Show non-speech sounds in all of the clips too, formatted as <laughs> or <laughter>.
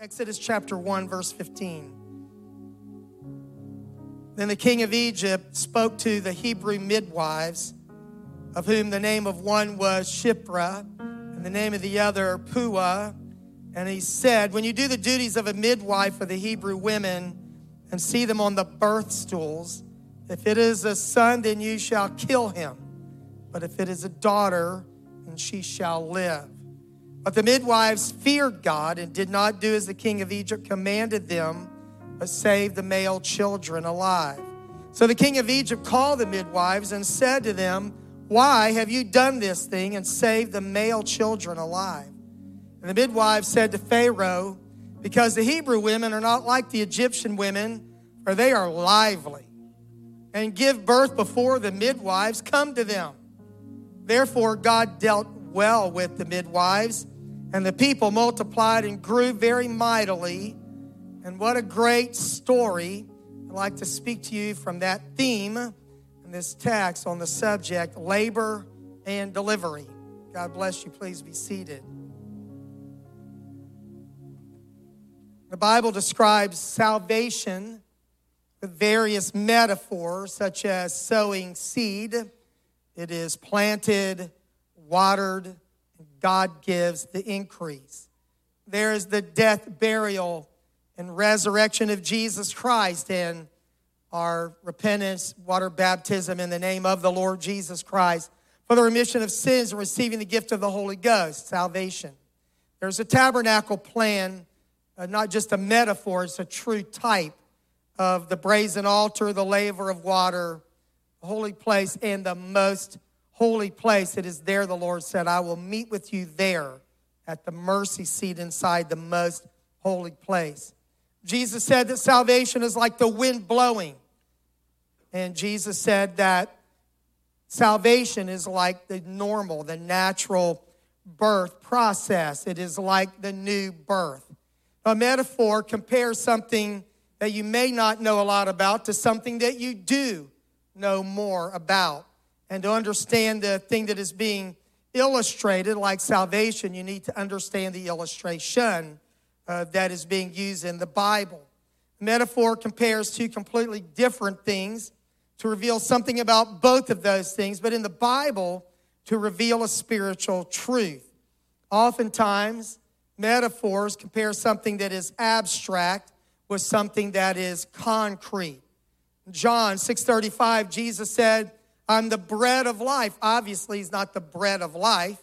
Exodus chapter 1, verse 15. Then the king of Egypt spoke to the Hebrew midwives, of whom the name of one was Shiphrah, and the name of the other Puah. And he said, When you do the duties of a midwife for the Hebrew women and see them on the birth stools, if it is a son, then you shall kill him. But if it is a daughter, then she shall live. But the midwives feared God and did not do as the king of Egypt commanded them, but saved the male children alive. So the king of Egypt called the midwives and said to them, Why have you done this thing and saved the male children alive? And the midwives said to Pharaoh, Because the Hebrew women are not like the Egyptian women, for they are lively and give birth before the midwives come to them. Therefore, God dealt well with the midwives and the people multiplied and grew very mightily. And what a great story. I'd like to speak to you from that theme in this text on the subject labor and delivery. God bless you. Please be seated. The Bible describes salvation with various metaphors, such as sowing seed. It is planted, watered, God gives the increase. There is the death, burial, and resurrection of Jesus Christ and our repentance, water baptism in the name of the Lord Jesus Christ for the remission of sins and receiving the gift of the Holy Ghost, salvation. There's a tabernacle plan, uh, not just a metaphor, it's a true type of the brazen altar, the laver of water, the holy place, and the most holy place. It is there, the Lord said, I will meet with you there at the mercy seat inside the most holy place. Jesus said that salvation is like the wind blowing. And Jesus said that salvation is like the normal, the natural birth process. It is like the new birth. A metaphor compares something that you may not know a lot about to something that you do know more about. And to understand the thing that is being illustrated, like salvation, you need to understand the illustration uh, that is being used in the Bible. metaphor compares two completely different things to reveal something about both of those things, but in the Bible, to reveal a spiritual truth. Oftentimes, metaphors compare something that is abstract with something that is concrete. John 6:35 Jesus said, I'm the bread of life. Obviously, he's not the bread of life,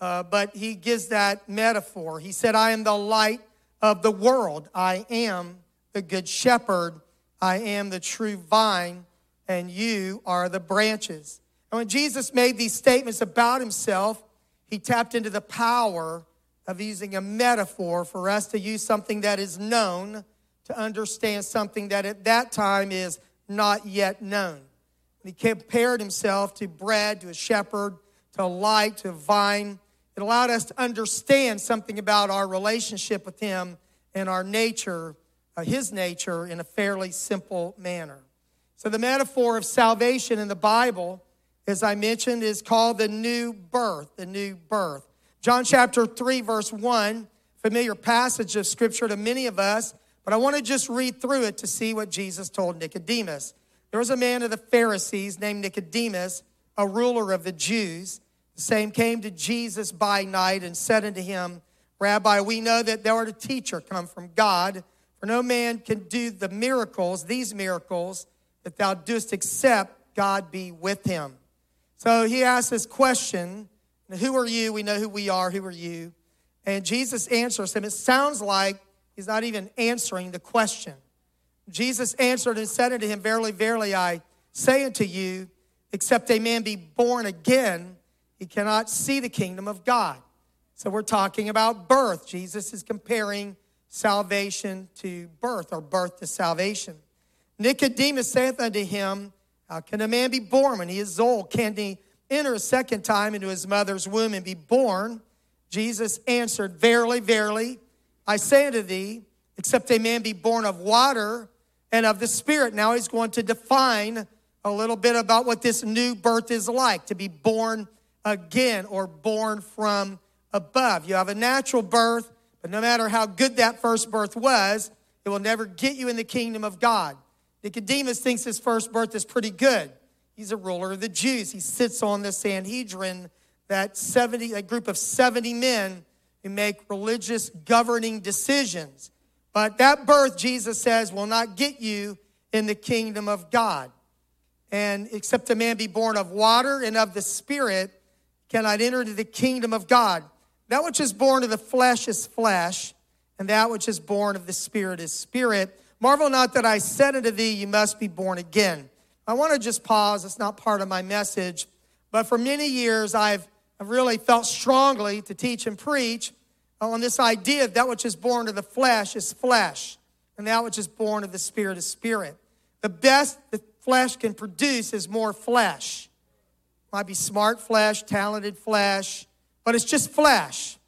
uh, but he gives that metaphor. He said, I am the light of the world. I am the good shepherd. I am the true vine, and you are the branches. And when Jesus made these statements about himself, he tapped into the power of using a metaphor for us to use something that is known to understand something that at that time is not yet known. He compared himself to bread, to a shepherd, to a light, to a vine. It allowed us to understand something about our relationship with him and our nature, uh, his nature, in a fairly simple manner. So, the metaphor of salvation in the Bible, as I mentioned, is called the new birth, the new birth. John chapter 3, verse 1, familiar passage of scripture to many of us, but I want to just read through it to see what Jesus told Nicodemus. There was a man of the Pharisees named Nicodemus, a ruler of the Jews. The same came to Jesus by night and said unto him, Rabbi, we know that thou art a teacher come from God, for no man can do the miracles, these miracles, that thou doest except God be with him. So he asked this question Who are you? We know who we are. Who are you? And Jesus answers him. It sounds like he's not even answering the question. Jesus answered and said unto him, Verily, verily, I say unto you, except a man be born again, he cannot see the kingdom of God. So we're talking about birth. Jesus is comparing salvation to birth or birth to salvation. Nicodemus saith unto him, How can a man be born when he is old? Can he enter a second time into his mother's womb and be born? Jesus answered, Verily, verily, I say unto thee, except a man be born of water and of the Spirit. Now he's going to define a little bit about what this new birth is like to be born again or born from above. You have a natural birth, But no matter how good that first birth was, it will never get you in the kingdom of God. Nicodemus thinks his first birth is pretty good. He's a ruler of the Jews. He sits on the Sanhedrin, that 70, a group of 70 men who make religious governing decisions. But that birth, Jesus says, will not get you in the kingdom of God. And except a man be born of water and of the Spirit, cannot enter into the kingdom of God. That which is born of the flesh is flesh, and that which is born of the Spirit is spirit. Marvel not that I said unto thee, You must be born again. I want to just pause. It's not part of my message. But for many years, I've, I've really felt strongly to teach and preach on this idea of that which is born of the flesh is flesh, and that which is born of the spirit is spirit. The best the flesh can produce is more flesh. Might be smart flesh, talented flesh, but it's just flesh.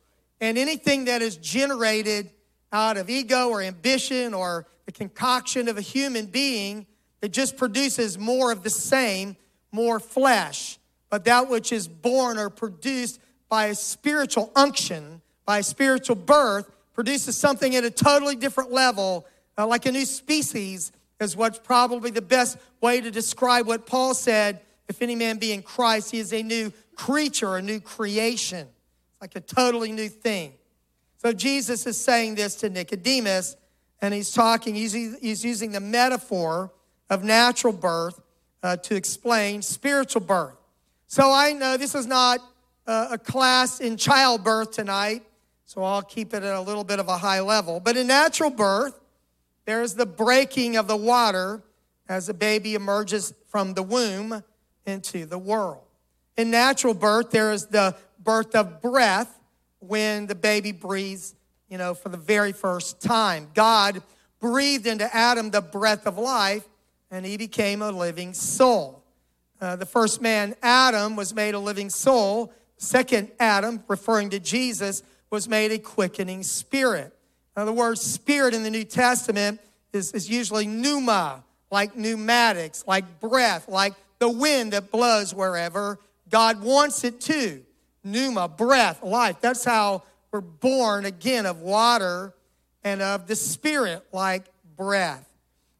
And anything that is generated out of ego or ambition or the concoction of a human being, it just produces more of the same, more flesh. But that which is born or produced by a spiritual unction, by spiritual birth, produces something at a totally different level, uh, like a new species, is what's probably the best way to describe what Paul said if any man be in Christ, he is a new creature, a new creation. It's like a totally new thing. So Jesus is saying this to Nicodemus, and he's talking, he's, using the metaphor of natural birth uh, to explain spiritual birth. So I know this is not a, a class in childbirth tonight, so I'll keep it at a little bit of a high level. But in natural birth, there's the breaking of the water as a baby emerges from the womb into the world. In natural birth, there is the birth of breath when the baby breathes, you know, for the very first time. God breathed into Adam the breath of life, and he became a living soul. Uh, the first man, Adam, was made a living soul. Second Adam, referring to Jesus, was made a quickening spirit. Now, the word spirit in the New Testament is, is usually pneuma, like pneumatics, like breath, like the wind that blows wherever God wants it to. Pneuma, breath, life. That's how we're born again of water and of the spirit, like breath.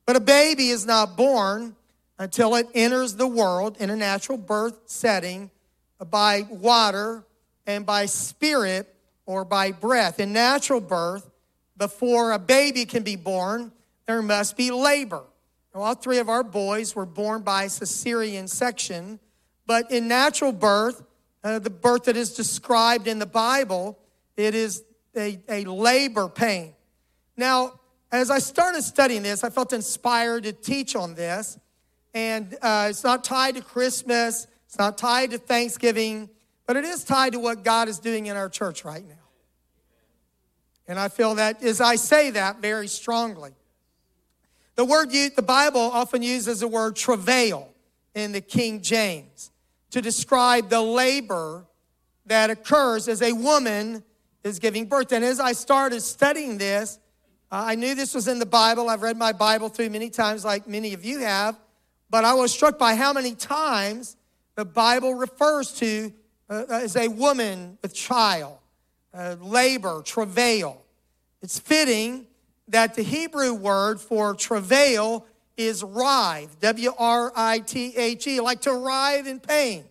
But a baby is not born until it enters the world in a natural birth setting by water and by spirit or by breath. In natural birth, before a baby can be born, there must be labor. All three of our boys were born by cesarean section, but in natural birth, uh, the birth that is described in the Bible, it is a, a labor pain. Now, as I started studying this, I felt inspired to teach on this. And uh, it's not tied to Christmas, it's not tied to Thanksgiving, but it is tied to what God is doing in our church right now. And I feel that as I say that very strongly. The word you, the Bible often uses the word travail in the King James to describe the labor that occurs as a woman is giving birth. And as I started studying this, uh, I knew this was in the Bible. I've read my Bible through many times, like many of you have, but I was struck by how many times the Bible refers to uh, as a woman with child, uh, labor, travail. It's fitting that the Hebrew word for travail is writhe, W R I T H E, like to writhe in pain.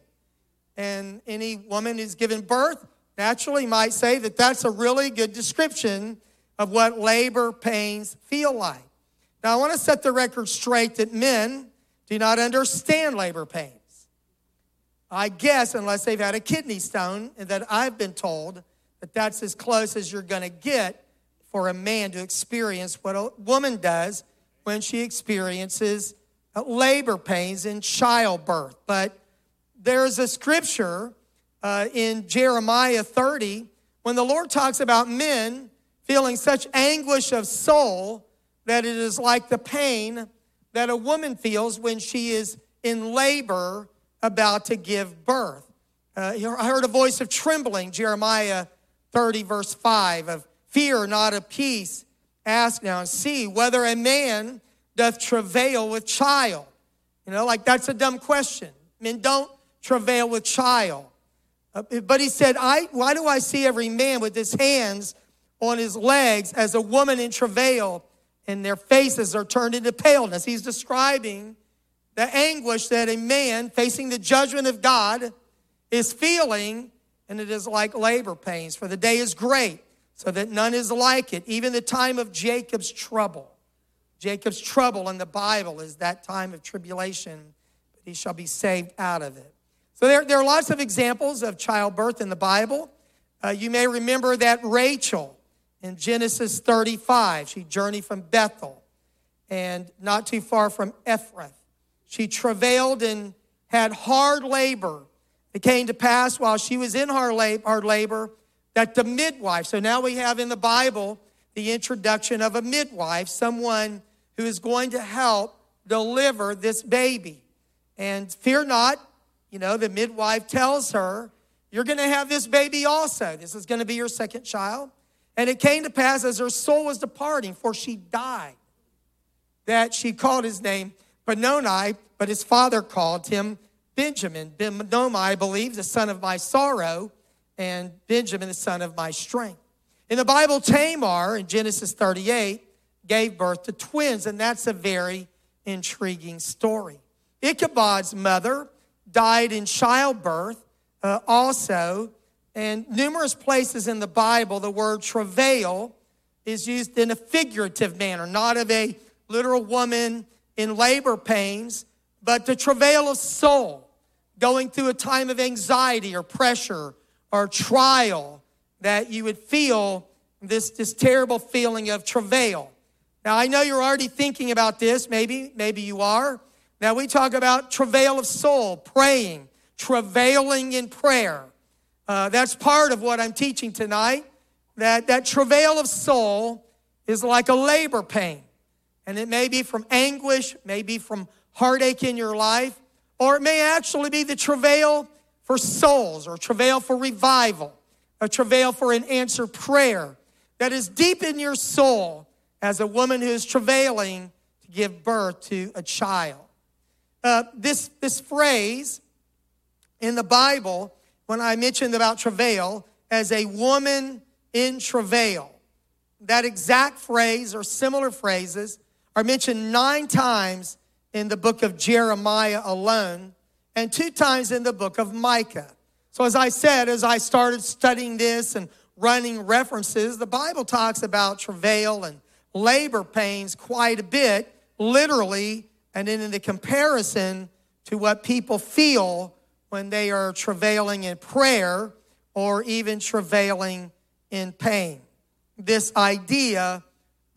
And any woman who's given birth naturally might say that that's a really good description of what labor pains feel like. Now, I want to set the record straight that men do not understand labor pains. I guess, unless they've had a kidney stone, and that I've been told that that's as close as you're going to get for a man to experience what a woman does when she experiences labor pains in childbirth. But there's a scripture uh, in Jeremiah 30 when the Lord talks about men feeling such anguish of soul that it is like the pain that a woman feels when she is in labor about to give birth. Uh, I heard a voice of trembling, Jeremiah 30, verse 5, of fear, not of peace. Ask now and see whether a man doth travail with child. You know, like that's a dumb question. Men don't travail with child. Uh, but he said, I, why do I see every man with his hands on his legs as a woman in travail, and their faces are turned into paleness. He's describing the anguish that a man facing the judgment of God is feeling, and it is like labor pains. For the day is great, so that none is like it, even the time of Jacob's trouble. Jacob's trouble in the Bible is that time of tribulation, but he shall be saved out of it. So there, there are lots of examples of childbirth in the Bible. Uh, you may remember that Rachel in Genesis 35, she journeyed from Bethel and not too far from Ephrath. She travailed and had hard labor. It came to pass while she was in hard labor that the midwife, so now we have in the Bible the introduction of a midwife, someone who is going to help deliver this baby. And fear not, you know, the midwife tells her, You're going to have this baby also. This is going to be your second child. And it came to pass as her soul was departing, for she died, that she called his name Benoni, but his father called him Benjamin. Benoni, I believe, the son of my sorrow, and Benjamin, the son of my strength. In the Bible, Tamar in Genesis 38 gave birth to twins, and that's a very intriguing story. Ichabod's mother died in childbirth uh, also, and numerous places in the Bible, the word travail is used in a figurative manner, not of a literal woman in labor pains, but the travail of soul, going through a time of anxiety or pressure or trial, that you would feel this, this terrible feeling of travail. Now, I know you're already thinking about this, maybe, maybe you are. Now, we talk about travail of soul, praying, travailing in prayer. Uh, that's part of what I'm teaching tonight. That, that travail of soul is like a labor pain. And it may be from anguish, maybe from heartache in your life, or it may actually be the travail for souls or travail for revival, a travail for an answered prayer that is deep in your soul as a woman who is travailing to give birth to a child. Uh, this, this phrase in the Bible, when I mentioned about travail, as a woman in travail, that exact phrase or similar phrases are mentioned nine times in the book of Jeremiah alone and two times in the book of Micah. So, as I said, as I started studying this and running references, the Bible talks about travail and labor pains quite a bit, literally, and then in the comparison to what people feel when they are travailing in prayer or even travailing in pain. This idea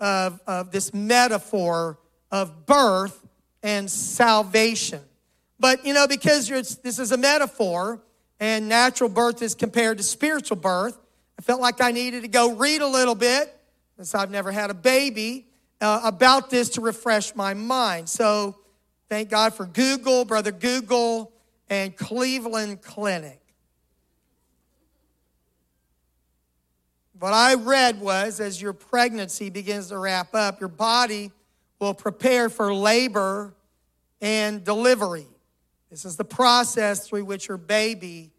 of, of this metaphor of birth and salvation. But, you know, because this is a metaphor and natural birth is compared to spiritual birth, I felt like I needed to go read a little bit, since I've never had a baby, uh, about this to refresh my mind. So thank God for Google, Brother Google, and Cleveland Clinic. What I read was as your pregnancy begins to wrap up, your body will prepare for labor and delivery. This is the process through which your baby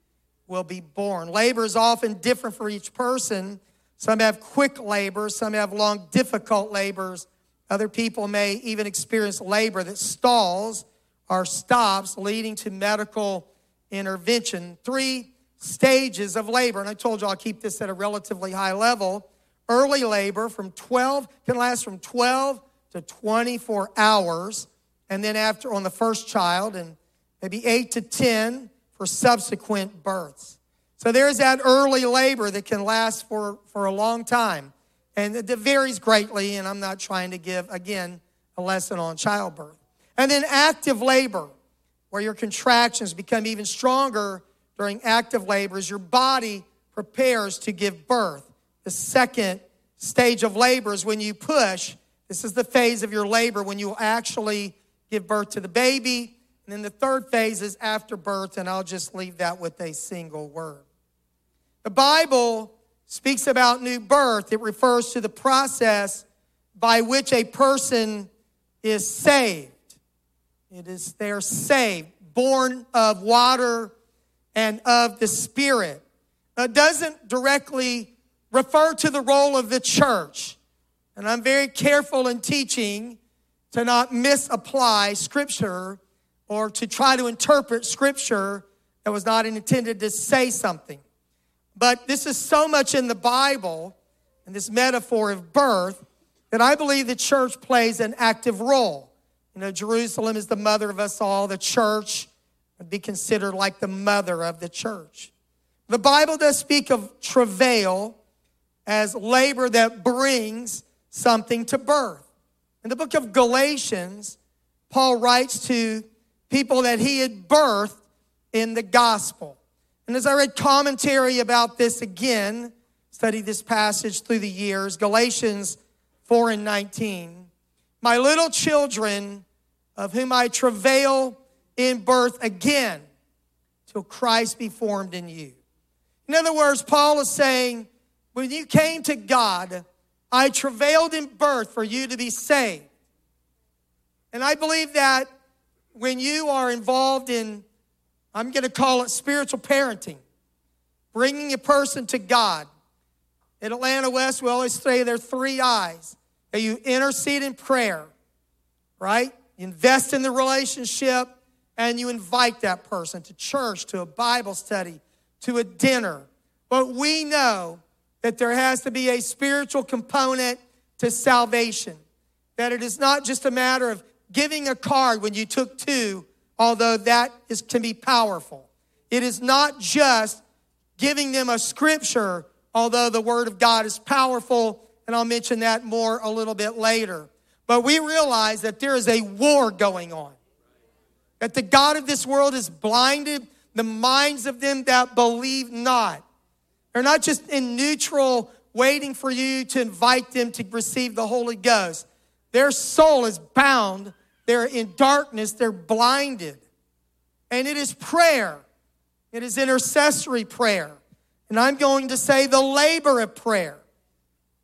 will be born. Labor is often different for each person. Some have quick labor, some have long, difficult labors. Other people may even experience labor that stalls or stops, leading to medical intervention. Three stages of labor, and I told you I'll keep this at a relatively high level. Early labor from 12 can last from 12 to 24 hours, and then after on the first child, and maybe 8 to 10 for subsequent births. So there's that early labor that can last for, for a long time. And it varies greatly, and I'm not trying to give, again, a lesson on childbirth. And then active labor, where your contractions become even stronger during active labor as your body prepares to give birth. The second stage of labor is when you push. This is the phase of your labor when you actually give birth to the baby. And then the third phase is after birth, and I'll just leave that with a single word. The Bible speaks about new birth, it refers to the process by which a person is saved. It is they're saved, born of water and of the Spirit. It doesn't directly refer to the role of the church. And I'm very careful in teaching to not misapply scripture or to try to interpret scripture that was not intended to say something. But this is so much in the Bible and this metaphor of birth that I believe the church plays an active role. You know, Jerusalem is the mother of us all. The church would be considered like the mother of the church. The Bible does speak of travail as labor that brings something to birth. In the book of Galatians, Paul writes to people that he had birthed in the gospel. And as I read commentary about this again, studied this passage through the years, Galatians 4 and 19, my little children, of whom I travail in birth again, till Christ be formed in you. In other words, Paul is saying, when you came to God, I travailed in birth for you to be saved. And I believe that when you are involved in, I'm going to call it spiritual parenting, bringing a person to God. In Atlanta West, we always say there are three eyes. that You intercede in prayer, right? You invest in the relationship, and you invite that person to church, to a Bible study, to a dinner. But we know that there has to be a spiritual component to salvation, that it is not just a matter of giving a card when you took two, although that is, can be powerful. It is not just giving them a scripture, although the word of God is powerful, and I'll mention that more a little bit later. But we realize that there is a war going on, that the God of this world has blinded the minds of them that believe not. They're not just in neutral, waiting for you to invite them to receive the Holy Ghost. Their soul is bound. They're in darkness. They're blinded. And it is prayer. It is intercessory prayer. And I'm going to say the labor of prayer.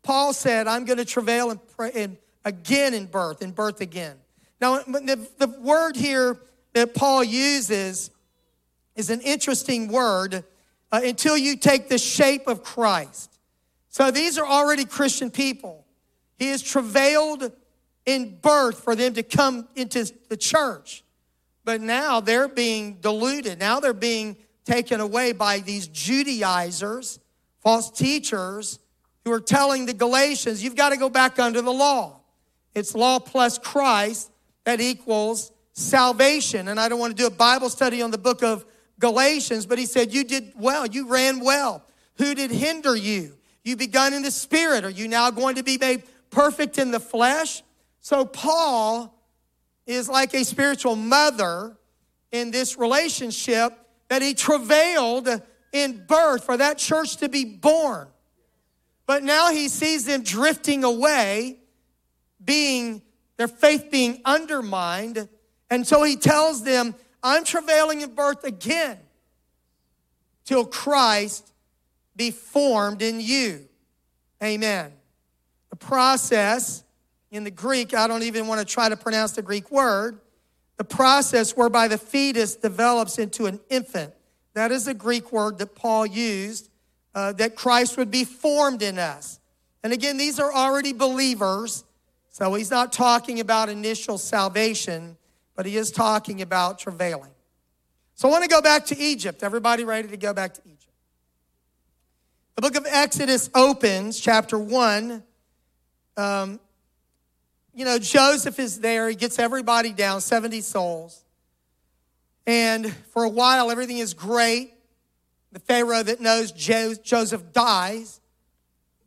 Paul said, I'm going to travail and pray and again in birth, in birth again. Now, the, the word here that Paul uses is an interesting word uh, until you take the shape of Christ. So these are already Christian people. He has travailed in birth for them to come into the church. But now they're being diluted. Now they're being taken away by these Judaizers, false teachers, who are telling the Galatians, you've got to go back under the law. It's law plus Christ that equals salvation. And I don't want to do a Bible study on the book of Galatians, but he said, You did well, you ran well. Who did hinder you? You begun in the spirit. Are you now going to be made perfect in the flesh? So, Paul is like a spiritual mother in this relationship that he travailed in birth for that church to be born. But now he sees them drifting away, being their faith being undermined. And so he tells them, I'm travailing in birth again till Christ be formed in you. Amen. The process in the Greek, I don't even want to try to pronounce the Greek word, the process whereby the fetus develops into an infant. That is a Greek word that Paul used, uh, that Christ would be formed in us. And again, these are already believers, so he's not talking about initial salvation but he is talking about travailing. So I want to go back to Egypt. Everybody ready to go back to Egypt? The book of Exodus opens, chapter 1. Um, you know, Joseph is there. He gets everybody down, 70 souls. And for a while, everything is great. The Pharaoh that knows Joseph dies.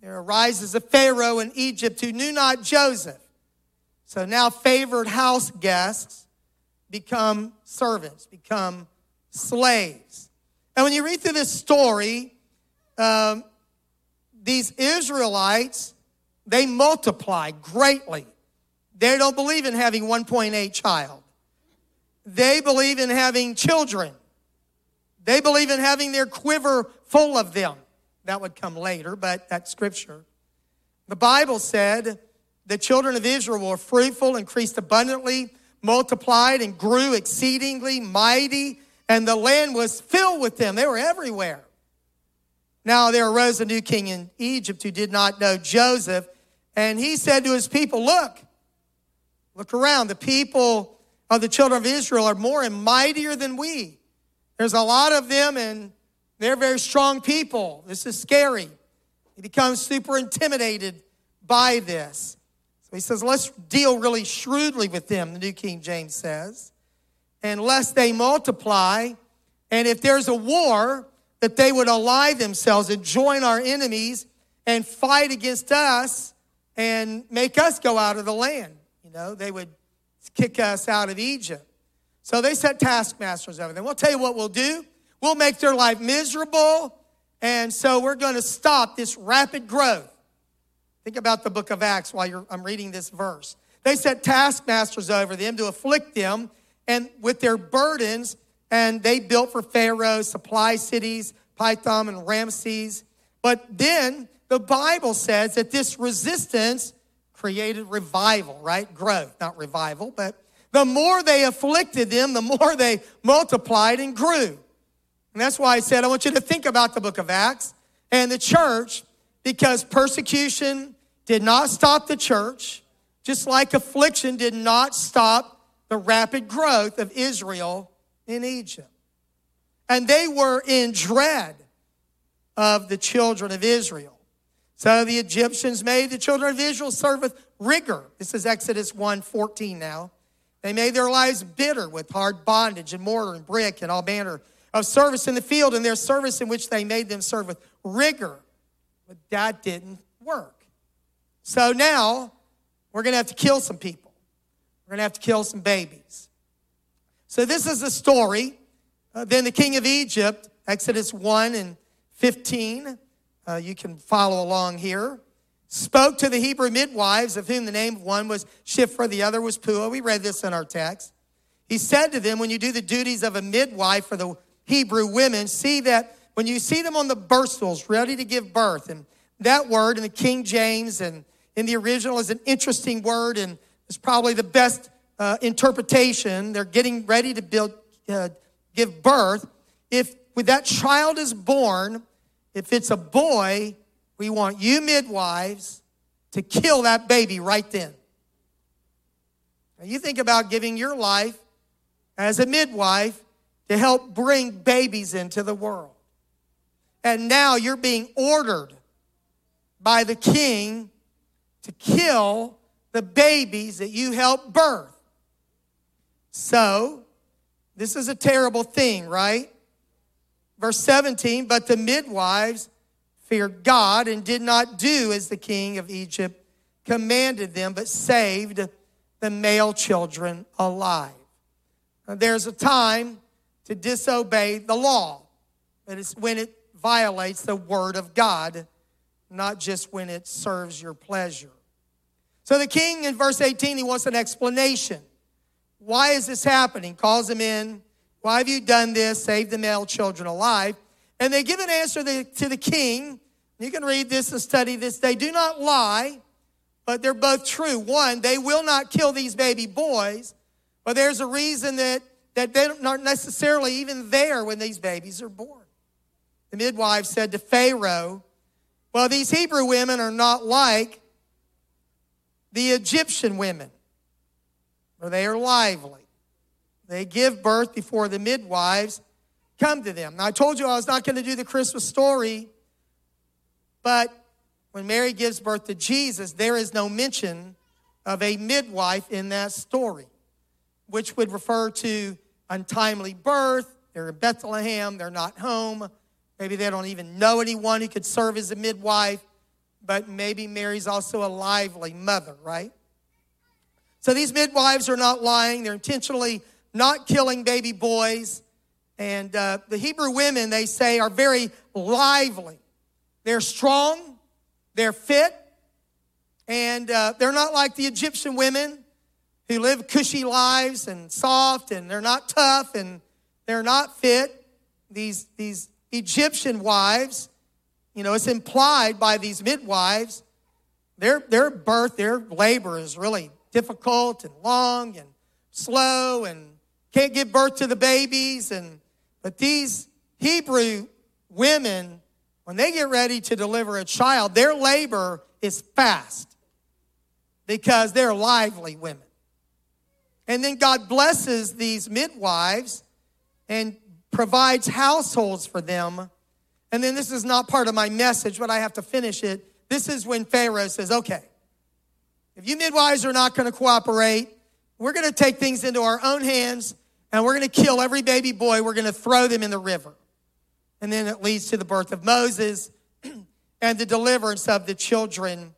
There arises a Pharaoh in Egypt who knew not Joseph. So now favored house guests become servants, become slaves. And when you read through this story, um, these Israelites, they multiply greatly. They don't believe in having 1.8 child. They believe in having children. They believe in having their quiver full of them. That would come later, but that's scripture. The Bible said the children of Israel were fruitful, increased abundantly, multiplied and grew exceedingly mighty, and the land was filled with them. They were everywhere. Now there arose a new king in Egypt who did not know Joseph, and he said to his people, Look, look around. The people of the children of Israel are more and mightier than we. There's a lot of them, and they're very strong people. This is scary. He becomes super intimidated by this. He says, Let's deal really shrewdly with them, the New King James says. And lest they multiply, and if there's a war, that they would ally themselves and join our enemies and fight against us and make us go out of the land. You know, they would kick us out of Egypt. So they set taskmasters over them. We'll tell you what we'll do. We'll make their life miserable. And so we're going to stop this rapid growth. Think about the book of Acts while I'm reading this verse. They set taskmasters over them to afflict them and with their burdens and they built for Pharaoh supply cities, Pithom and Ramses. But then the Bible says that this resistance created revival, right? Growth, not revival, but the more they afflicted them, the more they multiplied and grew. And that's why I said I want you to think about the book of Acts and the church because persecution did not stop the church, just like affliction did not stop the rapid growth of Israel in Egypt. And they were in dread of the children of Israel. So the Egyptians made the children of Israel serve with rigor. This is Exodus 1 14 now. They made their lives bitter with hard bondage and mortar and brick and all manner of service in the field, and their service in which they made them serve with rigor. But that didn't work. So now we're going to have to kill some people. We're going to have to kill some babies. So this is the story. Uh, then the king of Egypt, Exodus 1 and 15, uh, you can follow along here, spoke to the Hebrew midwives, of whom the name of one was Shiphrah, the other was Puah. We read this in our text. He said to them, When you do the duties of a midwife for the Hebrew women, see that when you see them on the birth stools, ready to give birth, and that word in the King James and in the original is an interesting word and it's probably the best uh, interpretation, they're getting ready to build, uh, give birth. If that child is born, if it's a boy, we want you midwives to kill that baby right then. Now you think about giving your life as a midwife to help bring babies into the world. And now you're being ordered by the king to kill the babies that you helped birth. So, this is a terrible thing, right? Verse 17, but the midwives feared God and did not do as the king of Egypt commanded them, but saved the male children alive. Now, there's a time to disobey the law, but it's when it violates the word of God, not just when it serves your pleasure. So the king in verse 18, he wants an explanation. Why is this happening? Calls them in. Why have you done this? Save the male children alive. And they give an answer to the king. You can read this and study this. They do not lie, but they're both true. One, they will not kill these baby boys, but there's a reason that, that they're not necessarily even there when these babies are born. The midwife said to Pharaoh, Well, these Hebrew women are not like the Egyptian women for they are lively. They give birth before the midwives come to them. Now, I told you I was not going to do the Christmas story, but when Mary gives birth to Jesus, there is no mention of a midwife in that story, which would refer to untimely birth. They're in Bethlehem, they're not home. Maybe they don't even know anyone who could serve as a midwife, but maybe Mary's also a lively mother, right? So these midwives are not lying. They're intentionally not killing baby boys. And uh, the Hebrew women, they say, are very lively. They're strong, they're fit, and uh, they're not like the Egyptian women who live cushy lives and soft, and they're not tough and they're not fit. These, these Egyptian wives, you know, it's implied by these midwives, their, their birth, their labor is really difficult and long and slow and can't give birth to the babies and but these Hebrew women when they get ready to deliver a child, their labor is fast because they're lively women. And then God blesses these midwives and provides households for them. And then this is not part of my message, but I have to finish it. This is when Pharaoh says, okay, if you midwives are not going to cooperate, we're going to take things into our own hands and we're going to kill every baby boy. We're going to throw them in the river. And then it leads to the birth of Moses <clears throat> and the deliverance of the children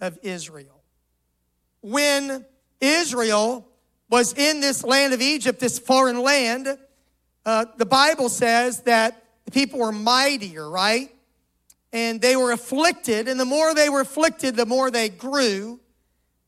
of Israel. When Israel was in this land of Egypt, this foreign land, uh, the Bible says that the people were mightier, right? And they were afflicted, and the more they were afflicted, the more they grew,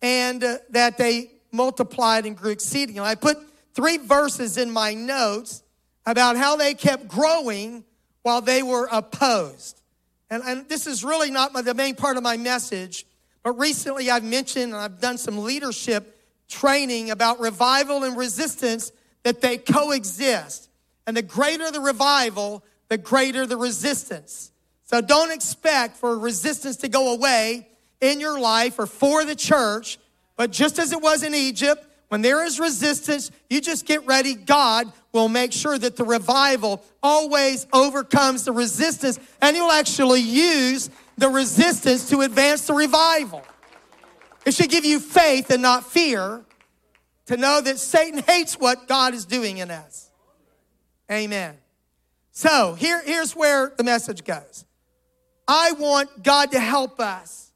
and uh, that they multiplied and grew exceedingly. I put three verses in my notes about how they kept growing while they were opposed. And, and this is really not my, the main part of my message, but recently I've mentioned and I've done some leadership training about revival and resistance that they coexist. And the greater the revival, the greater the resistance. So don't expect for resistance to go away in your life or for the church, but just as it was in Egypt, when there is resistance, you just get ready. God will make sure that the revival always overcomes the resistance, and He'll actually use the resistance to advance the revival. It should give you faith and not fear to know that Satan hates what God is doing in us. Amen. So here, here's where the message goes. I want God to help us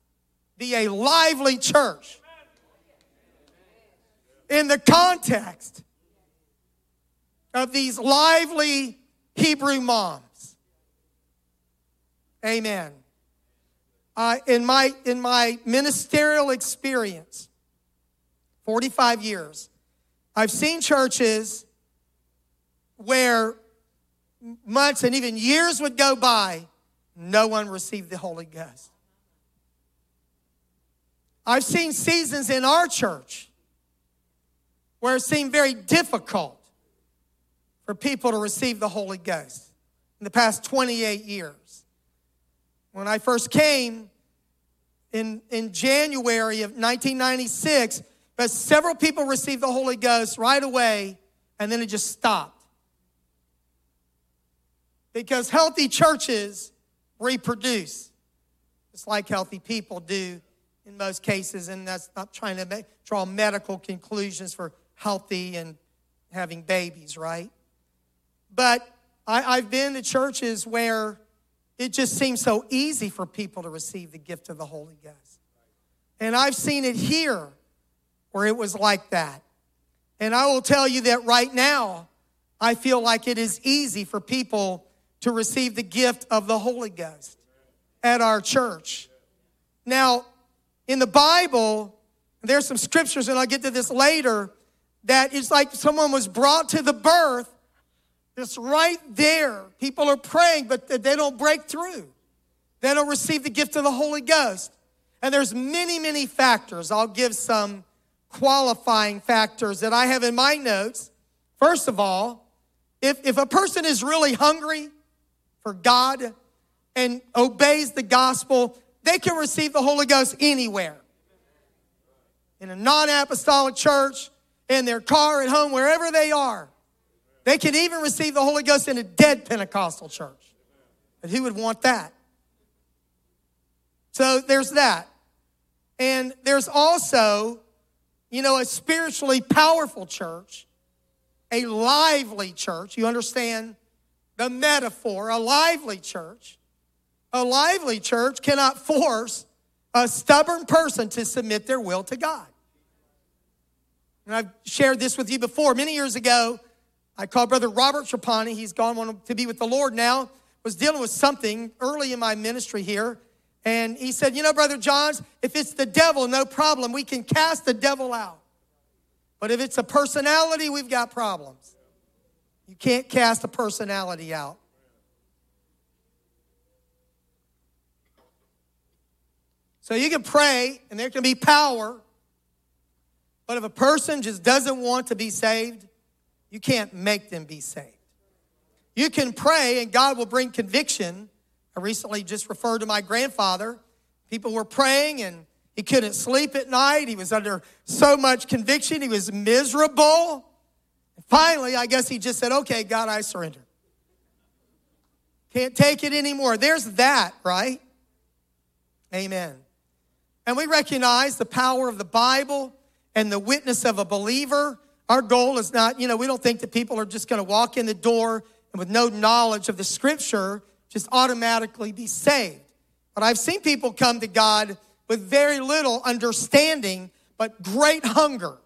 be a lively church in the context of these lively Hebrew moms. Amen. Uh, in, my, in my ministerial experience, 45 years, I've seen churches where months and even years would go by, no one received the Holy Ghost. I've seen seasons in our church where it seemed very difficult for people to receive the Holy Ghost in the past 28 years. When I first came in, in January of 1996, but several people received the Holy Ghost right away, and then it just stopped. Because healthy churches reproduce, just like healthy people do in most cases, and that's not trying to make, draw medical conclusions for healthy and having babies, right? But I, I've been to churches where it just seems so easy for people to receive the gift of the Holy Ghost. And I've seen it here where it was like that. And I will tell you that right now, I feel like it is easy for people to receive the gift of the Holy Ghost at our church. Now, in the Bible, there's some scriptures, and I'll get to this later, that it's like someone was brought to the birth. It's right there. People are praying, but they don't break through. They don't receive the gift of the Holy Ghost. And there's many, many factors. I'll give some qualifying factors that I have in my notes. First of all, if, if a person is really hungry for God and obeys the gospel, they can receive the Holy Ghost anywhere. In a non apostolic church, in their car, at home, wherever they are. They can even receive the Holy Ghost in a dead Pentecostal church. But who would want that? So there's that. And there's also, you know, a spiritually powerful church, a lively church. You understand the metaphor, a lively church. A lively church cannot force a stubborn person to submit their will to God. And I've shared this with you before. Many years ago, I called Brother Robert Trapani. He's gone on to be with the Lord now. Was dealing with something early in my ministry here. And he said, You know, Brother Johns, if it's the devil, no problem. We can cast the devil out. But if it's a personality, we've got problems. You can't cast a personality out. So you can pray, and there can be power but if a person just doesn't want to be saved, you can't make them be saved. You can pray and God will bring conviction I recently just referred to my grandfather. People were praying and he couldn't sleep at night. He was under so much conviction. He was miserable. Finally, I guess he just said, Okay, God, I surrender. Can't take it anymore. There's that, right? Amen. And we recognize the power of the Bible and the witness of a believer. Our goal is not, you know, we don't think that people are just going to walk in the door and with no knowledge of the scripture just automatically be saved. But I've seen people come to God with very little understanding, but great hunger.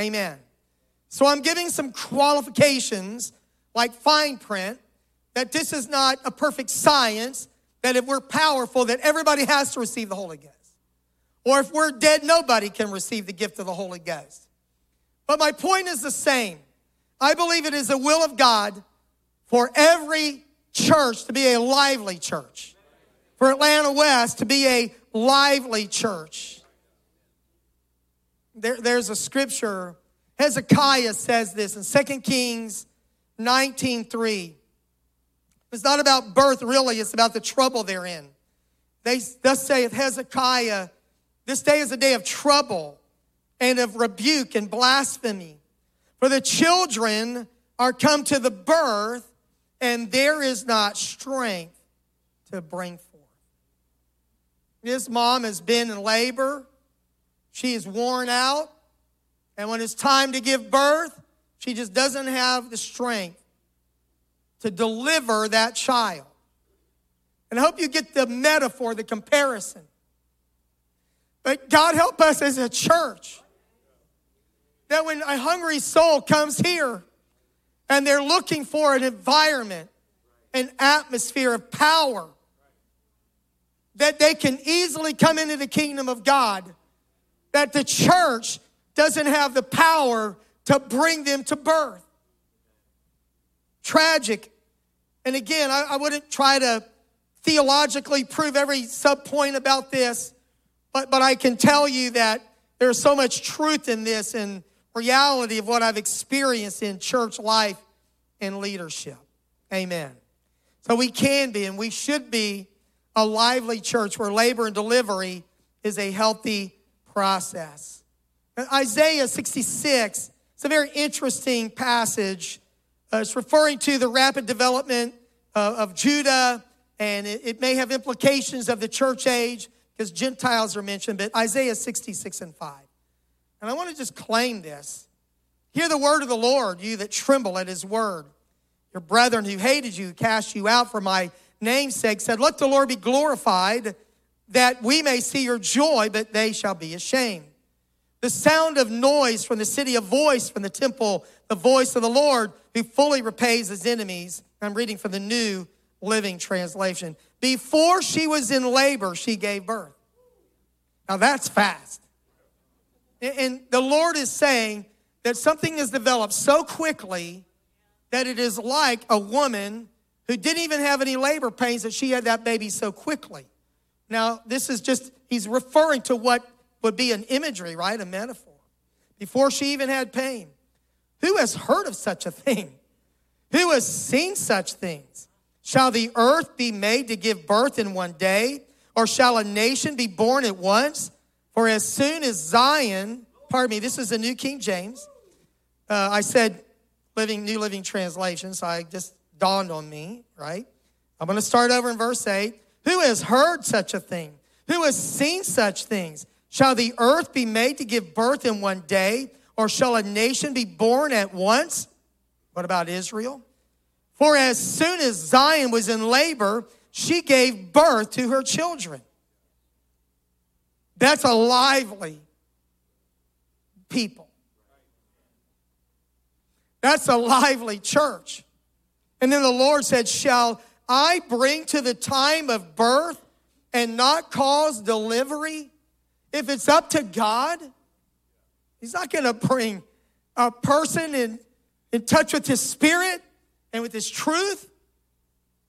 Amen. So I'm giving some qualifications like fine print that this is not a perfect science, that if we're powerful, that everybody has to receive the Holy Ghost. Or if we're dead, nobody can receive the gift of the Holy Ghost. But my point is the same. I believe it is the will of God for every church to be a lively church, for Atlanta West to be a lively church. There, there's a scripture, Hezekiah says this in 2 Kings 19.3. It's not about birth, really, it's about the trouble they're in. They thus saith Hezekiah, this day is a day of trouble and of rebuke and blasphemy. For the children are come to the birth, and there is not strength to bring forth. This mom has been in labor. She is worn out. And when it's time to give birth, she just doesn't have the strength to deliver that child. And I hope you get the metaphor, the comparison. But God help us as a church that when a hungry soul comes here and they're looking for an environment, an atmosphere of power, that they can easily come into the kingdom of God, that the church doesn't have the power to bring them to birth. Tragic. And again, I, I wouldn't try to theologically prove every sub point about this, but, but I can tell you that there's so much truth in this and reality of what I've experienced in church life and leadership. Amen. So we can be and we should be a lively church where labor and delivery is a healthy process. Isaiah 66, it's a very interesting passage. Uh, it's referring to the rapid development of, of Judah, and it, it may have implications of the church age because Gentiles are mentioned, but Isaiah 66 and 5. And I want to just claim this. Hear the word of the Lord, you that tremble at his word. Your brethren who hated you, cast you out for my namesake, said, Let the Lord be glorified, that we may see your joy, but they shall be ashamed. The sound of noise from the city, a voice from the temple, the voice of the Lord who fully repays his enemies. I'm reading from the New Living Translation. Before she was in labor, she gave birth. Now that's fast. And the Lord is saying that something has developed so quickly that it is like a woman who didn't even have any labor pains that she had that baby so quickly. Now, this is just, he's referring to what would be an imagery, right? A metaphor. Before she even had pain. Who has heard of such a thing? Who has seen such things? Shall the earth be made to give birth in one day? Or shall a nation be born at once? For as soon as Zion, pardon me, this is the New King James. Uh, I said living New Living Translation, so I just dawned on me, right? I'm going to start over in verse 8. Who has heard such a thing? Who has seen such things? Shall the earth be made to give birth in one day, or shall a nation be born at once? What about Israel? For as soon as Zion was in labor, she gave birth to her children. That's a lively people. That's a lively church. And then the Lord said, Shall I bring to the time of birth and not cause delivery? If it's up to God, He's not going to bring a person in, in touch with His Spirit and with His truth.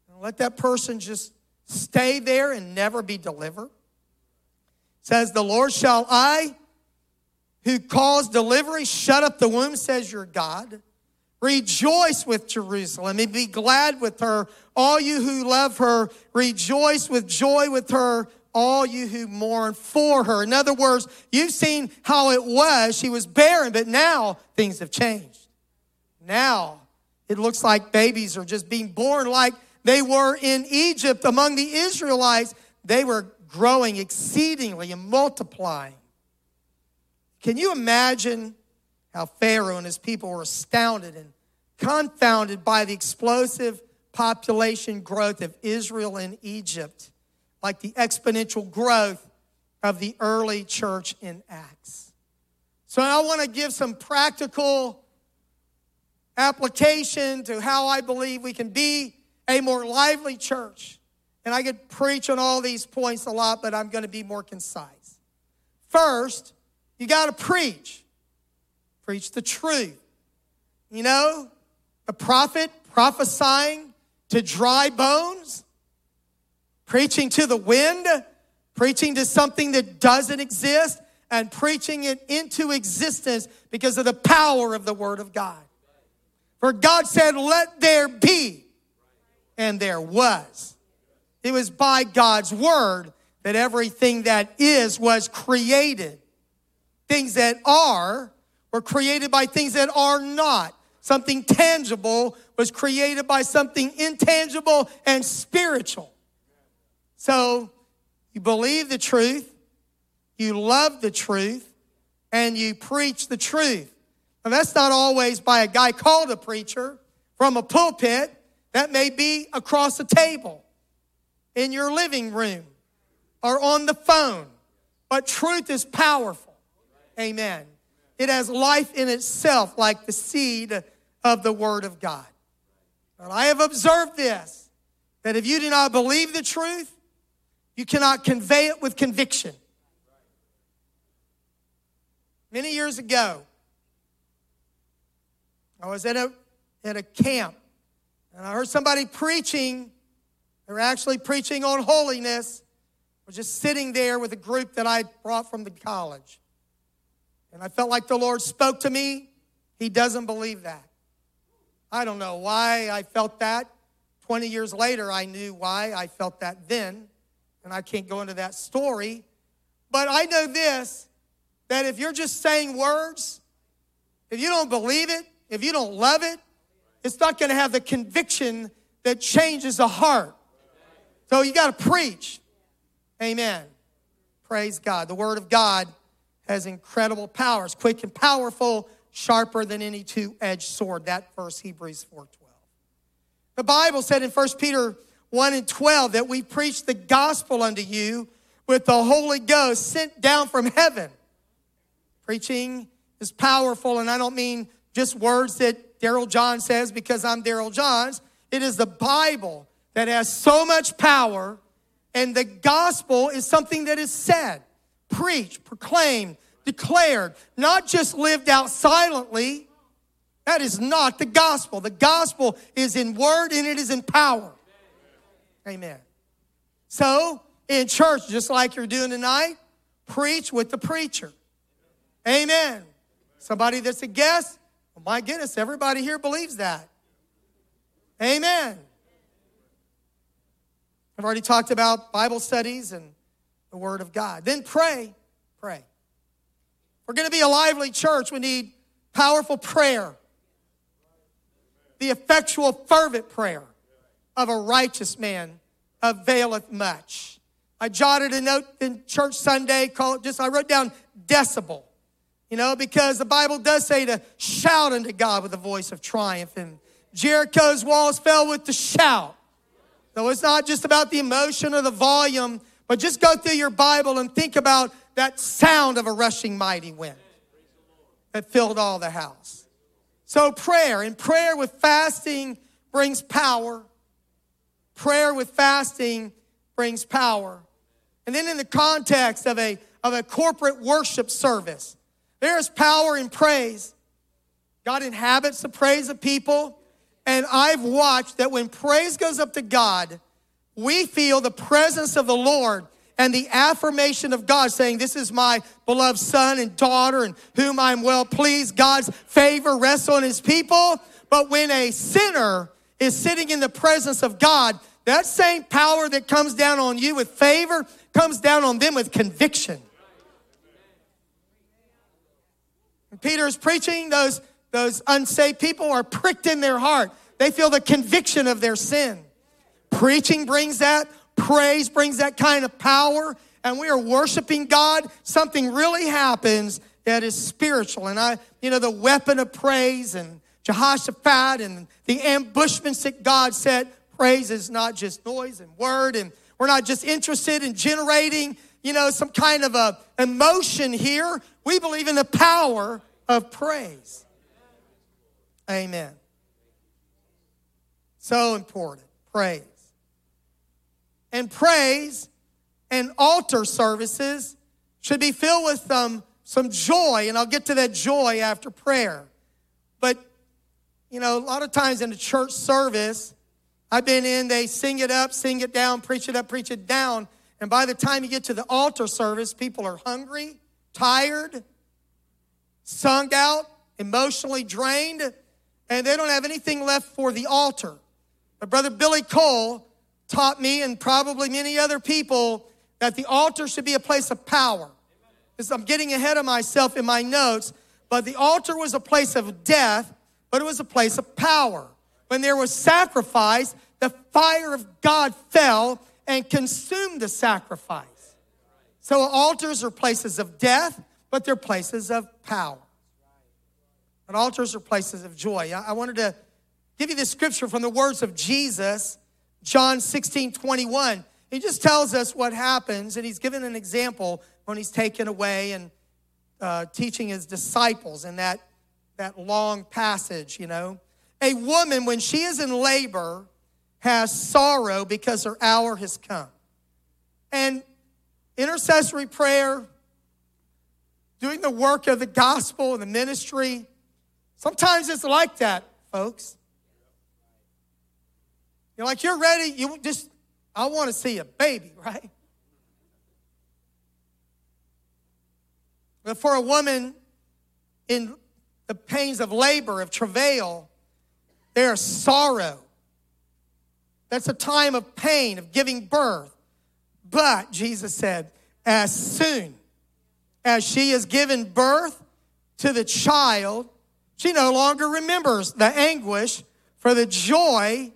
And let that person just stay there and never be delivered. says, The Lord shall I, who cause delivery, shut up the womb, says your God. Rejoice with Jerusalem and be glad with her. All you who love her, rejoice with joy with her. All you who mourn for her. In other words, you've seen how it was. She was barren, but now things have changed. Now it looks like babies are just being born like they were in Egypt among the Israelites. They were growing exceedingly and multiplying. Can you imagine how Pharaoh and his people were astounded and confounded by the explosive population growth of Israel and Egypt, like the exponential growth of the early church in Acts. So I want to give some practical application to how I believe we can be a more lively church. And I could preach on all these points a lot, but I'm going to be more concise. First, you got to preach. Preach the truth. You know, a prophet prophesying to dry bones, preaching to the wind, preaching to something that doesn't exist, and preaching it into existence because of the power of the Word of God. For God said, Let there be, and there was. It was by God's Word that everything that is was created. Things that are were created by things that are not. Something tangible was created by something intangible and spiritual. So you believe the truth, you love the truth, and you preach the truth. And that's not always by a guy called a preacher from a pulpit. That may be across a table, in your living room, or on the phone. But truth is powerful. Amen. It has life in itself, like the seed of the Word of God. But I have observed this that if you do not believe the truth, you cannot convey it with conviction. Many years ago, I was at a, at a camp and I heard somebody preaching. They were actually preaching on holiness. I was just sitting there with a group that I brought from the college. And I felt like the Lord spoke to me. He doesn't believe that. I don't know why I felt that. 20 years later, I knew why I felt that then, and I can't go into that story. But I know this that if you're just saying words, if you don't believe it, if you don't love it, it's not going to have the conviction that changes the heart. So you got to preach. Amen. Praise God. The Word of God has incredible powers, quick and powerful, sharper than any two-edged sword. That verse, Hebrews 4.12. The Bible said in 1 Peter 1 and 12 that we preach the gospel unto you with the Holy Ghost sent down from heaven. Preaching is powerful, and I don't mean just words that Darrell Johns says because I'm Darrell Johns. It is the Bible that has so much power, and the gospel is something that is said, preached, proclaimed, declared, not just lived out silently. That is not the gospel. The gospel is in word and it is in power. Amen. So, in church, just like you're doing tonight, preach with the preacher. Amen. Somebody that's a guest, well, my goodness, everybody here believes that. Amen. I've already talked about Bible studies and the Word of God. Then pray, pray we're going to be a lively church, we need powerful prayer. The effectual, fervent prayer of a righteous man availeth much. I jotted a note in church Sunday called just, I wrote down decibel, you know, because the Bible does say to shout unto God with a voice of triumph. And Jericho's walls fell with the shout. So it's not just about the emotion or the volume, but just go through your Bible and think about that sound of a rushing mighty wind that filled all the house. So, prayer, and prayer with fasting brings power. Prayer with fasting brings power. And then, in the context of a, of a corporate worship service, there is power in praise. God inhabits the praise of people. And I've watched that when praise goes up to God, we feel the presence of the Lord and the affirmation of God saying, This is my beloved son and daughter and whom I'm well pleased. God's favor rests on his people. But when a sinner is sitting in the presence of God, that same power that comes down on you with favor comes down on them with conviction. And Peter is preaching, those, those unsaved people are pricked in their heart. They feel the conviction of their sin. Preaching brings that, praise brings that kind of power, and we are worshiping God. Something really happens that is spiritual. And I, you know, the weapon of praise and Jehoshaphat and the ambushments that God set. Praise is not just noise and word, and we're not just interested in generating, you know, some kind of a emotion here. We believe in the power of praise. Amen. So important. Praise. And praise and altar services should be filled with some, some joy, and I'll get to that joy after prayer. But you know, a lot of times in a church service, I've been in, they sing it up, sing it down, preach it up, preach it down. And by the time you get to the altar service, people are hungry, tired, sung out, emotionally drained, and they don't have anything left for the altar. But Brother Billy Cole taught me, and probably many other people, that the altar should be a place of power. I'm getting ahead of myself in my notes, but the altar was a place of death but it was a place of power. When there was sacrifice, the fire of God fell and consumed the sacrifice. So altars are places of death, but they're places of power. Altars are places of joy. I wanted to give you the scripture from the words of Jesus, John 16, 21. He just tells us what happens, and he's given an example when he's taken away and uh, teaching his disciples in that that long passage, you know. A woman, when she is in labor, has sorrow because her hour has come. And intercessory prayer, doing the work of the gospel and the ministry, sometimes it's like that, folks. You're like, you're ready, you just, I want to see a baby, <laughs> right? But for a woman in the pains of labor, of travail, there's sorrow. That's a time of pain, of giving birth. But, Jesus said, as soon as she has given birth to the child, she no longer remembers the anguish for the joy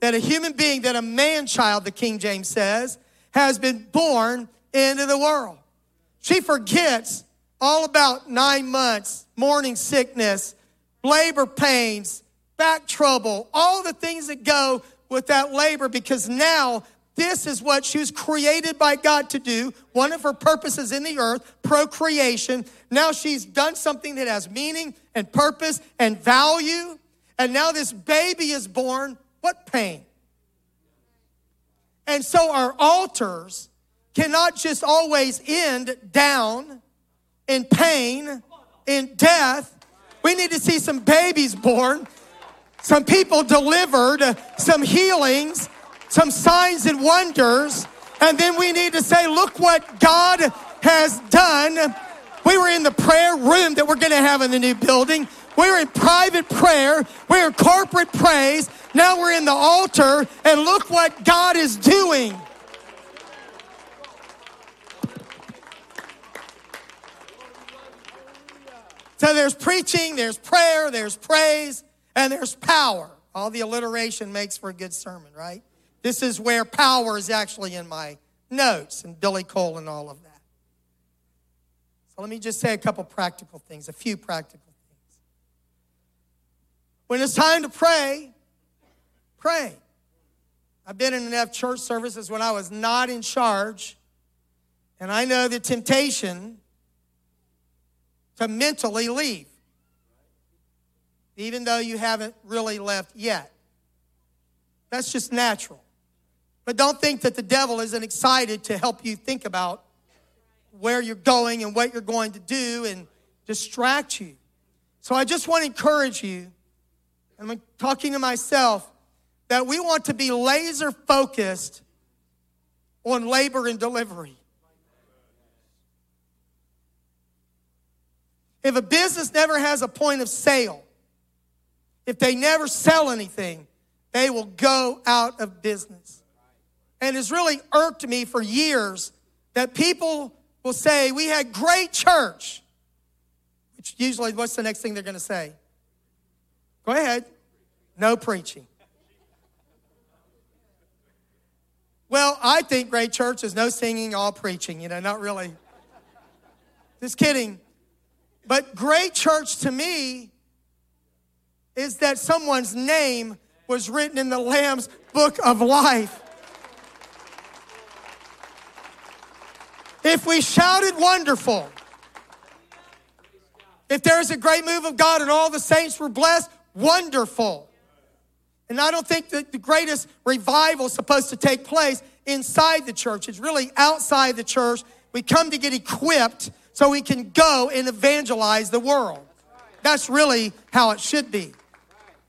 that a human being, that a man child, the King James says, has been born into the world. She forgets all about nine months, morning sickness, labor pains, back trouble, all the things that go with that labor because now this is what she was created by God to do. One of her purposes in the earth, procreation. Now she's done something that has meaning and purpose and value. And now this baby is born. What pain? And so our altars cannot just always end down in pain, in death. We need to see some babies born, some people delivered, some healings, some signs and wonders. And then we need to say, look what God has done. We were in the prayer room that we're going to have in the new building. We were in private prayer. We were in corporate praise. Now we're in the altar, and look what God is doing. So there's preaching, there's prayer, there's praise, and there's power. All the alliteration makes for a good sermon, right? This is where power is actually in my notes and Billy Cole and all of that. So let me just say a couple practical things, a few practical things. When it's time to pray, pray. I've been in enough church services when I was not in charge, and I know the temptation to mentally leave, even though you haven't really left yet. That's just natural. But don't think that the devil isn't excited to help you think about where you're going and what you're going to do and distract you. So I just want to encourage you, and I'm talking to myself, that we want to be laser focused on labor and delivery. If a business never has a point of sale, if they never sell anything, they will go out of business. And it's really irked me for years that people will say, We had great church. Which usually, what's the next thing they're going to say? Go ahead. No preaching. Well, I think great church is no singing, all preaching, you know, not really. Just kidding. But great church to me is that someone's name was written in the Lamb's book of life. If we shouted wonderful, if there is a great move of God and all the saints were blessed, wonderful. And I don't think that the greatest revival is supposed to take place inside the church. It's really outside the church. We come to get equipped so we can go and evangelize the world. That's really how it should be.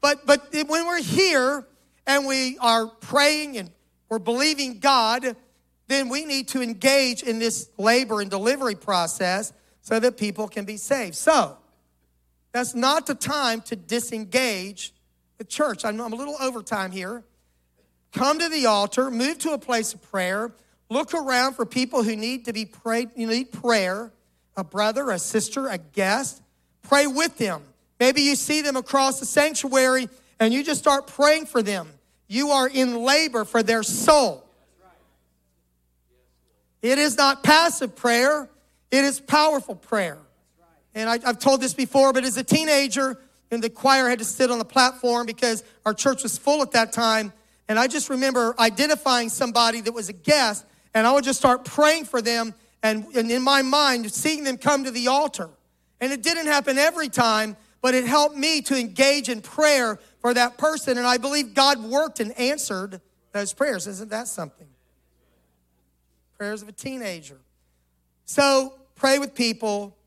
But, but when we're here and we are praying and we're believing God, then we need to engage in this labor and delivery process so that people can be saved. So, that's not the time to disengage the church. I'm, I'm a little overtime here. Come to the altar, move to a place of prayer, look around for people who need to be prayed, you need prayer, a brother, a sister, a guest. Pray with them. Maybe you see them across the sanctuary and you just start praying for them. You are in labor for their soul. It is not passive prayer, it is powerful prayer. And I, have told this before, but as a teenager, and the choir had to sit on the platform because our church was full at that time. And I just remember identifying somebody that was a guest, and I would just start praying for them, and, and in my mind, seeing them come to the altar. And it didn't happen every time, but it helped me to engage in prayer for that person. And I believe God worked and answered those prayers. Isn't that something? Prayers of a teenager. So pray with people.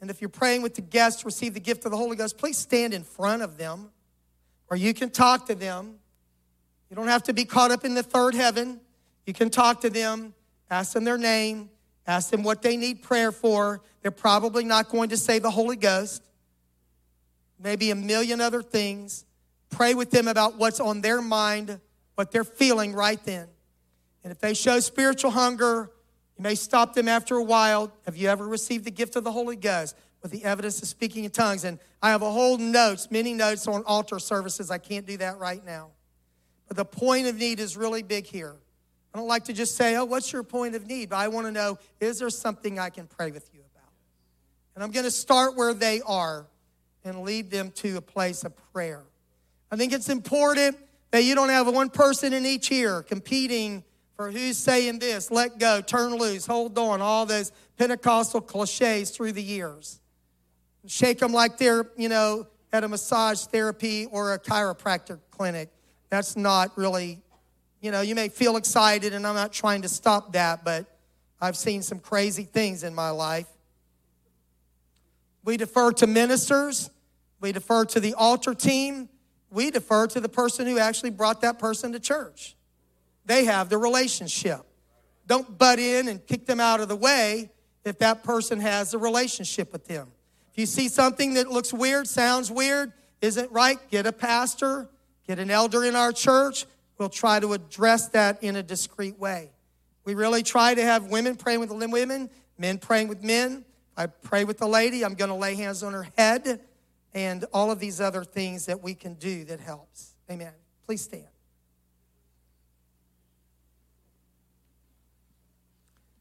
And if you're praying with the guests, receive the gift of the Holy Ghost, please stand in front of them or you can talk to them. You don't have to be caught up in the third heaven. You can talk to them, ask them their name, ask them what they need prayer for. They're probably not going to say the Holy Ghost maybe a million other things. Pray with them about what's on their mind, what they're feeling right then. And if they show spiritual hunger, you may stop them after a while. Have you ever received the gift of the Holy Ghost with the evidence of speaking in tongues? And I have a whole notes, many notes on altar services. I can't do that right now. But the point of need is really big here. I don't like to just say, oh, what's your point of need? But I want to know, is there something I can pray with you about? And I'm going to start where they are and lead them to a place of prayer. I think it's important that you don't have one person in each ear competing for who's saying this, let go, turn loose, hold on, all those Pentecostal cliches through the years. Shake them like they're, you know, at a massage therapy or a chiropractor clinic. That's not really, you know, you may feel excited, and I'm not trying to stop that, but I've seen some crazy things in my life. We defer to ministers we defer to the altar team. We defer to the person who actually brought that person to church. They have the relationship. Don't butt in and kick them out of the way if that person has a relationship with them. If you see something that looks weird, sounds weird, isn't right, get a pastor, get an elder in our church. We'll try to address that in a discreet way. We really try to have women praying with women, men praying with men. I pray with the lady, I'm going to lay hands on her head and all of these other things that we can do that helps. Amen. Please stand.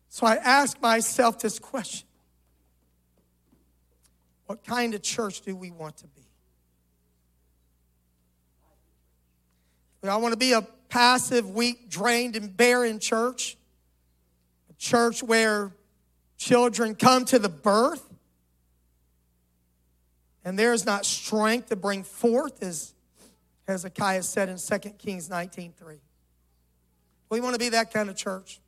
So I ask myself this question What kind of church do we want to be? Do I want to be a passive, weak, drained, and barren church? A church where children come to the birth and there is not strength to bring forth, as Hezekiah said in 2 Kings 19.3. We want to be that kind of church.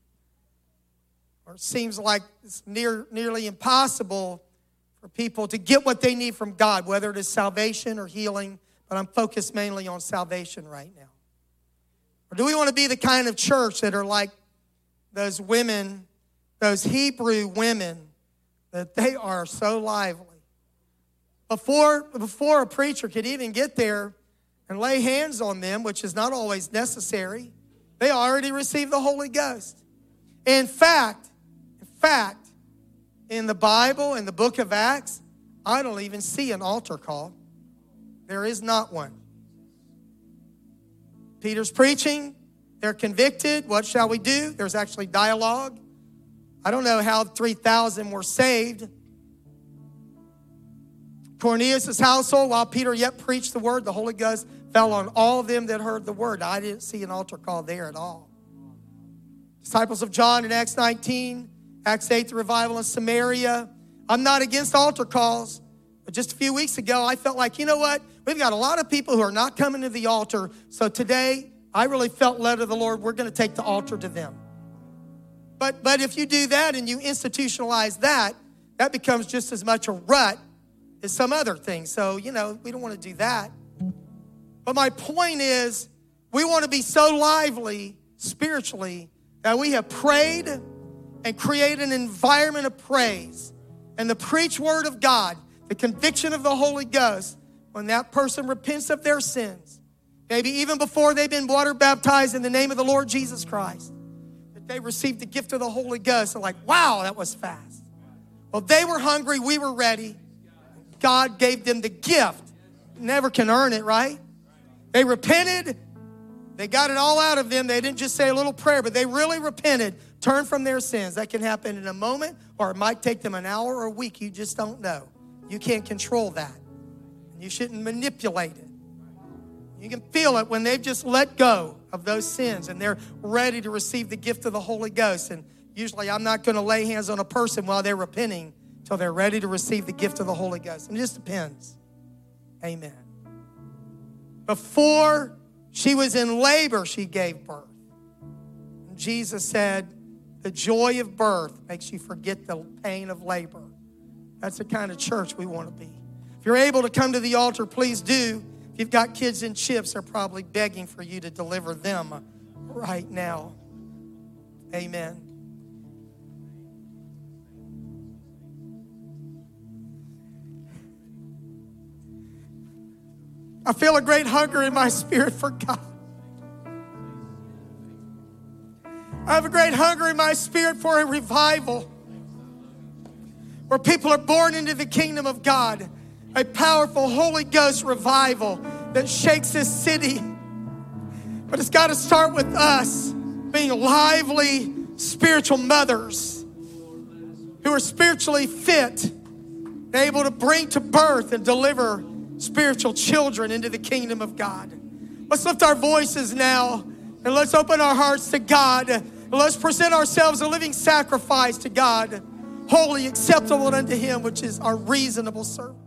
Or it seems like it's near, nearly impossible for people to get what they need from God, whether it is salvation or healing, but I'm focused mainly on salvation right now. Or do we want to be the kind of church that are like those women, those Hebrew women, that they are so lively? Before, before a preacher could even get there, and lay hands on them, which is not always necessary, they already received the Holy Ghost. In fact, in fact, in the Bible, in the book of Acts, I don't even see an altar call. There is not one. Peter's preaching, they're convicted. What shall we do? There's actually dialogue. I don't know how 3,000 were saved. Cornelius' household, while Peter yet preached the word, the Holy Ghost fell on all of them that heard the word. I didn't see an altar call there at all. Disciples of John in Acts 19, Acts 8, the revival in Samaria. I'm not against altar calls, but just a few weeks ago, I felt like, you know what? We've got a lot of people who are not coming to the altar. So today, I really felt led of the Lord, we're going to take the altar to them. But, but if you do that and you institutionalize that, that becomes just as much a rut as some other thing. So, you know, we don't want to do that. But my point is, we want to be so lively spiritually that we have prayed and created an environment of praise and the preach word of God, the conviction of the Holy Ghost, when that person repents of their sins, maybe even before they've been water baptized in the name of the Lord Jesus Christ, that they received the gift of the Holy Ghost. They're like, wow, that was fast. Well, they were hungry, we were ready. God gave them the gift. Never can earn it, right? They repented. They got it all out of them. They didn't just say a little prayer, but they really repented, turned from their sins. That can happen in a moment, or it might take them an hour or a week. You just don't know. You can't control that. You shouldn't manipulate it. You can feel it when they've just let go of those sins and they're ready to receive the gift of the Holy Ghost. And usually, I'm not going to lay hands on a person while they're repenting till they're ready to receive the gift of the Holy Ghost. And it just depends. Amen. Before she was in labor, she gave birth. And Jesus said, The joy of birth makes you forget the pain of labor. That's the kind of church we want to be. If you're able to come to the altar, please do. If you've got kids in chips, they're probably begging for you to deliver them right now. Amen. I feel a great hunger in my spirit for God. I have a great hunger in my spirit for a revival where people are born into the kingdom of God. A powerful Holy Ghost revival that shakes this city. But it's got to start with us being lively spiritual mothers who are spiritually fit, able to bring to birth and deliver spiritual children into the kingdom of God. Let's lift our voices now and let's open our hearts to God. Let's present ourselves a living sacrifice to God, holy, acceptable unto Him, which is our reasonable service.